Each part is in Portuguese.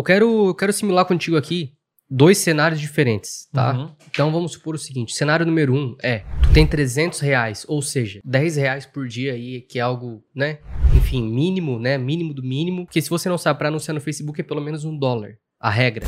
Eu quero, eu quero simular contigo aqui dois cenários diferentes, tá? Uhum. Então vamos supor o seguinte: cenário número um é: tu tem 300 reais, ou seja, 10 reais por dia aí, que é algo, né? Enfim, mínimo, né? Mínimo do mínimo. Porque se você não sabe, pra anunciar no Facebook é pelo menos um dólar. A regra.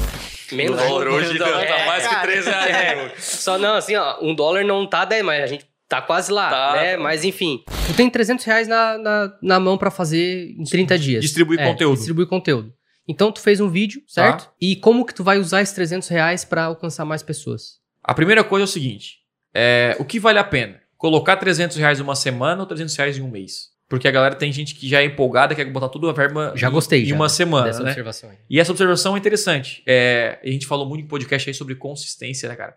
O dólar hoje tá É, mais que cara. 3 reais. É. Só não, assim, ó, um dólar não tá 10, mas a gente tá quase lá, Tá. né? Mas enfim, tu tem 300 reais na, na, na mão pra fazer em 30 dias. Distribuir É, conteúdo. Distribuir conteúdo. Então tu fez um vídeo, certo? E como que tu vai usar esses 300 reais pra alcançar mais pessoas? A primeira coisa é o seguinte: é, o que vale a pena? Colocar 300 reais em uma semana ou 300 reais em um mês? Porque a galera tem gente que já é empolgada, quer botar tudo a verba Já em, gostei, em já, uma semana, Dessa né? observação aí. E essa observação é interessante. É, a gente falou muito em podcast aí sobre consistência, né, cara?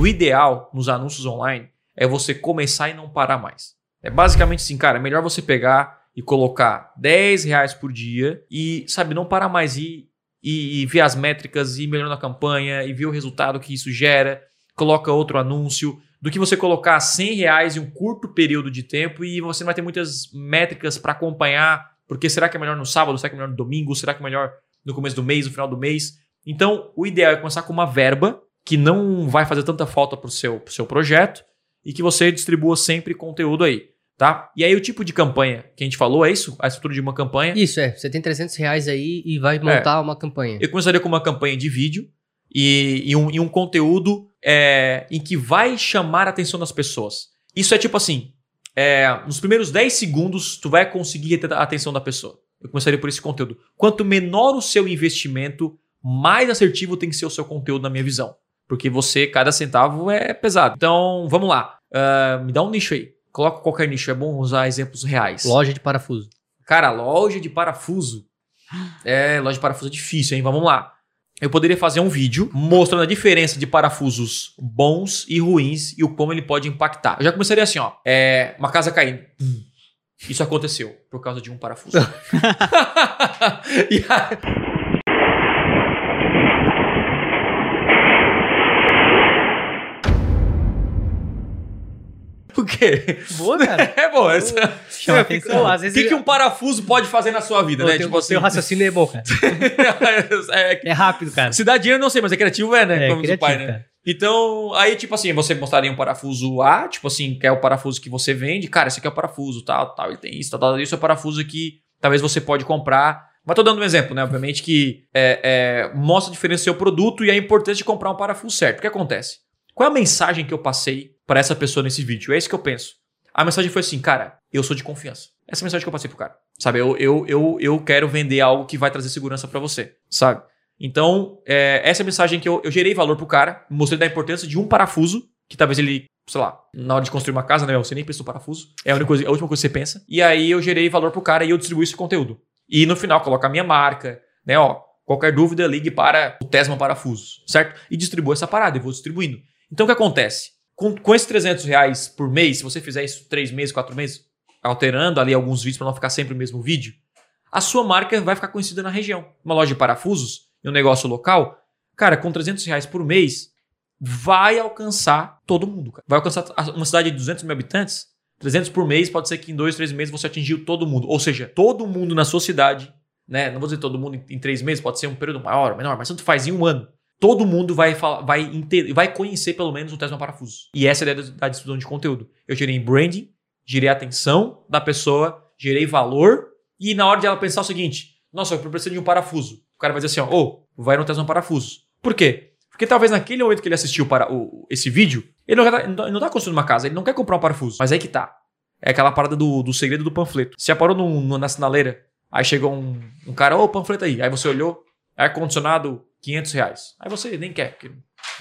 O ideal nos anúncios online é você começar e não parar mais. É basicamente assim, cara, é melhor você pegar e colocar 10 reais por dia e, sabe, não parar mais e, e, e ver as métricas, e melhorando a campanha, e ver o resultado que isso gera, coloca outro anúncio, do que você colocar 100 reais em um curto período de tempo e você não vai ter muitas métricas para acompanhar, porque será que é melhor no sábado, será que é melhor no domingo, será que é melhor no começo do mês, no final do mês. Então, o ideal é começar com uma verba que não vai fazer tanta falta para o seu, pro seu projeto e que você distribua sempre conteúdo aí, tá? E aí, o tipo de campanha que a gente falou é isso? A estrutura de uma campanha. Isso, é. Você tem 300 reais aí e vai montar uma campanha. Eu começaria com uma campanha de vídeo e, e um, e um conteúdo é, em que vai chamar a atenção das pessoas. Isso é tipo assim: é, nos primeiros 10 segundos, tu vai conseguir reter a atenção da pessoa. Eu começaria por esse conteúdo. Quanto menor o seu investimento, mais assertivo tem que ser o seu conteúdo, na minha visão. Porque você, cada centavo é pesado. Então, vamos lá. Ah, me dá um nicho aí. Coloca qualquer nicho. É bom usar exemplos reais. Loja de parafuso. Cara, loja de parafuso. É, loja de parafuso é difícil, hein? Vamos lá. Eu poderia fazer um vídeo mostrando a diferença de parafusos bons e ruins e o como ele pode impactar. Eu já começaria assim, ó. É, uma casa caindo. Isso aconteceu por causa de um parafuso. e aí- quê? Boa, cara. É bom, essa. Chama É, fica- às O vezes que, que um parafuso pode fazer na sua vida, o né? teu, Tipo o assim. raciocínio é bom, cara. é, É rápido, cara. se dá dinheiro, não sei, mas é criativo, é, né? É Como o criativo, pai, né? cara. Então, aí, tipo assim, você mostraria um parafuso A, tipo assim, que é o parafuso que você vende. Cara, esse aqui é o parafuso, tal, tal, ele tem isso, tal, tal. Isso é o parafuso que talvez você pode comprar. Mas tô dando um exemplo, né? Obviamente que é, é, mostra a diferença do seu produto e a importância de comprar um parafuso certo. O que acontece? Qual é a mensagem que eu passei para essa pessoa nesse vídeo? É isso que eu penso. A mensagem foi assim, cara, eu sou de confiança. Essa é mensagem que eu passei pro cara. Sabe, eu, eu, eu, eu quero vender algo que vai trazer segurança para você, sabe? Então, é, essa é a mensagem que eu, eu gerei valor pro cara, mostrei da importância de um parafuso, que talvez ele, sei lá, na hora de construir uma casa, né? Você nem pensa no parafuso. É a, única coisa, a última coisa que você pensa. E aí eu gerei valor pro cara e eu distribuí esse conteúdo. E no final, colocar a minha marca, né? Ó, qualquer dúvida, ligue para o Tesma Parafusos, certo? E distribua essa parada, eu vou distribuindo. Então o que acontece? Com, com esses 300 reais por mês, se você fizer isso 3 meses, 4 meses, alterando ali alguns vídeos para não ficar sempre o mesmo vídeo, a sua marca vai ficar conhecida na região. Uma loja de parafusos e um negócio local, cara, com 300 reais por mês, vai alcançar todo mundo. Cara. Vai alcançar uma cidade de 200 mil habitantes, 300 por mês, pode ser que em dois, três meses você atingiu todo mundo. Ou seja, todo mundo na sua cidade, né? Não vou dizer todo mundo em, em três meses, pode ser um período maior menor, mas tanto faz em um ano. Todo mundo vai, falar, vai, inte- vai conhecer pelo menos o Tesla Parafuso. E essa é a ideia da distribuição de conteúdo. Eu gerei branding, gerei atenção da pessoa, gerei valor, e na hora de ela pensar o seguinte: nossa, eu preciso de um parafuso. O cara vai dizer assim: ô, vai no Tesla Parafusos. Por quê? Porque talvez naquele momento que ele assistiu para o, esse vídeo, ele não, tá, ele não tá construindo uma casa, ele não quer comprar um parafuso. Mas aí que tá. É aquela parada do, do segredo do panfleto. Você parou num- num- na sinaleira, aí chegou um, um cara, ô, panfleto aí. Aí você olhou, ar-condicionado, 500 reais. Aí você nem quer, porque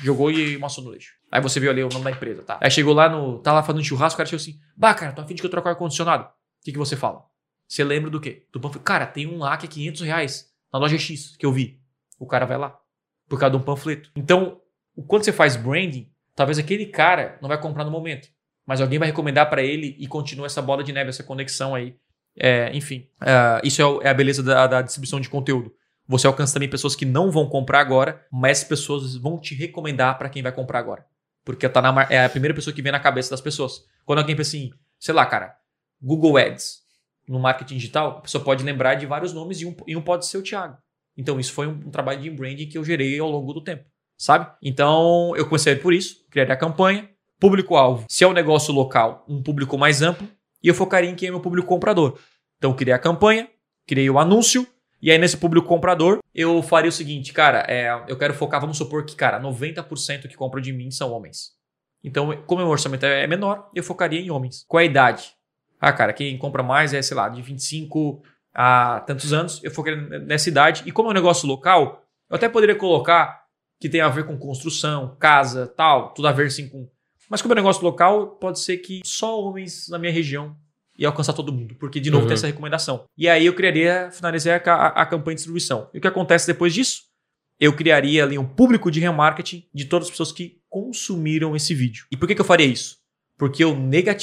jogou e amassou no lixo. Aí você viu ali o nome da empresa, tá? Aí chegou lá no. Tá lá fazendo churrasco, o cara chegou assim: Bah, cara, tô afim de que eu trocar o ar-condicionado. O que, que você fala? Você lembra do quê? Do panfleto. Cara, tem um lá que é 500 reais na loja X que eu vi. O cara vai lá. Por causa de um panfleto. Então, quando você faz branding, talvez aquele cara não vai comprar no momento. Mas alguém vai recomendar pra ele e continua essa bola de neve, essa conexão aí. É, enfim, ah, isso é, é a beleza da, da distribuição de conteúdo. Você alcança também pessoas que não vão comprar agora, mas as pessoas vão te recomendar pra quem vai comprar agora. Porque tá na, é a primeira pessoa que vem na cabeça das pessoas. Quando alguém pensa assim, sei lá, cara, Google Ads no marketing digital, a pessoa pode lembrar de vários nomes e um, e um pode ser o Thiago. Então, isso foi um, um trabalho de branding que eu gerei ao longo do tempo, sabe? Então, eu comecei por isso, criaria a campanha, público-alvo. Se é um negócio local, um público mais amplo, e eu focaria em quem é meu público comprador. Então, criei a campanha, criei o anúncio, e aí nesse público comprador, eu faria o seguinte, cara, é, eu quero focar, vamos supor que, cara, 90% que compram de mim são homens. Então, como o meu orçamento é menor, eu focaria em homens. Qual a idade? Ah, cara, quem compra mais é, sei lá, de 25 a tantos anos, eu focaria nessa idade. E como é um negócio local, eu até poderia colocar que tem a ver com construção, casa, tal, tudo a ver assim com. Mas como é um negócio local, pode ser que só homens na minha região e alcançar todo mundo, porque de novo Uhum. tem essa recomendação. E aí eu criaria, finalizaria a, a- a campanha de distribuição. E o que acontece depois disso? Eu criaria ali um público de remarketing de todas as pessoas que consumiram esse vídeo. E por que, que eu faria isso? Porque eu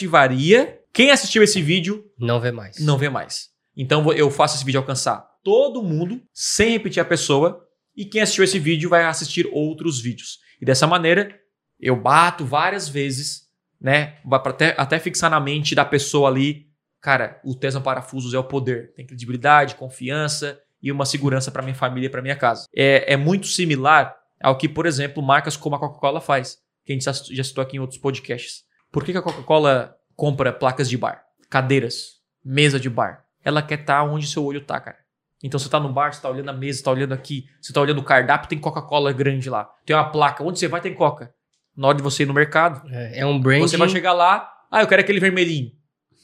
negativaria quem assistiu esse vídeo Não vê mais. não vê mais. Então eu faço esse vídeo alcançar todo mundo, sem repetir a pessoa, e quem assistiu esse vídeo vai assistir outros vídeos. E dessa maneira, eu bato várias vezes, né? Vai até, até fixar na mente da pessoa ali, cara, o Tesla Parafusos é o poder. Tem credibilidade, confiança e uma segurança para minha família e para minha casa. É, é muito similar ao que, por exemplo, marcas como a Coca-Cola faz, que a gente já, citou aqui em outros podcasts. Por que, que a Coca-Cola compra placas de bar, cadeiras, mesa de bar? Ela quer estar onde seu olho tá, cara. Então você tá no bar, você tá olhando a mesa, você tá olhando aqui, você tá olhando o cardápio, tem Coca-Cola grande lá. Tem uma placa, onde você vai tem Coca. Na hora de você ir no mercado, É, é um branding. você vai chegar lá, ah, eu quero aquele vermelhinho.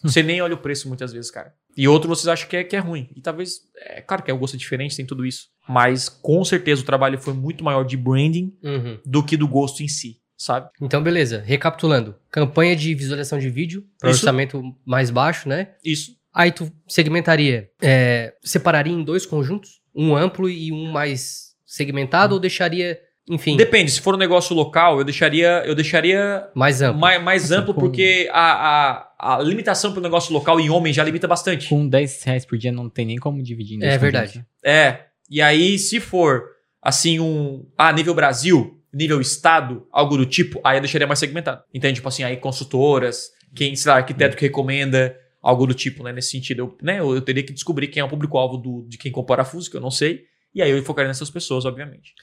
Você nem olha o preço muitas vezes, cara. E outro vocês acham que é, que é ruim. E talvez, é claro que é o gosto é diferente, tem tudo isso. Mas com certeza o trabalho foi muito maior de branding Uhum. do que do gosto em si, sabe? Então, beleza. Recapitulando. Campanha de visualização de vídeo, para orçamento mais baixo, né? Isso. Aí tu segmentaria, é, separaria em dois conjuntos? Um amplo e um mais segmentado? Ou deixaria, enfim, Depende, se for um negócio local, eu deixaria, eu deixaria mais amplo? mais, mais amplo, com- porque a, a, a limitação para o negócio local em homem já limita bastante. Com 10 reais por dia não tem nem como dividir em dois É verdade. conjuntos, É. E aí, se for assim, um. Ah, nível Brasil, nível Estado, algo do tipo, aí eu deixaria mais segmentado. Entende? Tipo assim, aí consultoras, quem, sei lá, arquiteto que recomenda, algo do tipo, né? Nesse sentido. Eu, né, eu, teria que descobrir quem é o público-alvo de quem compra parafuso, que eu não sei. E aí eu focaria nessas pessoas, obviamente.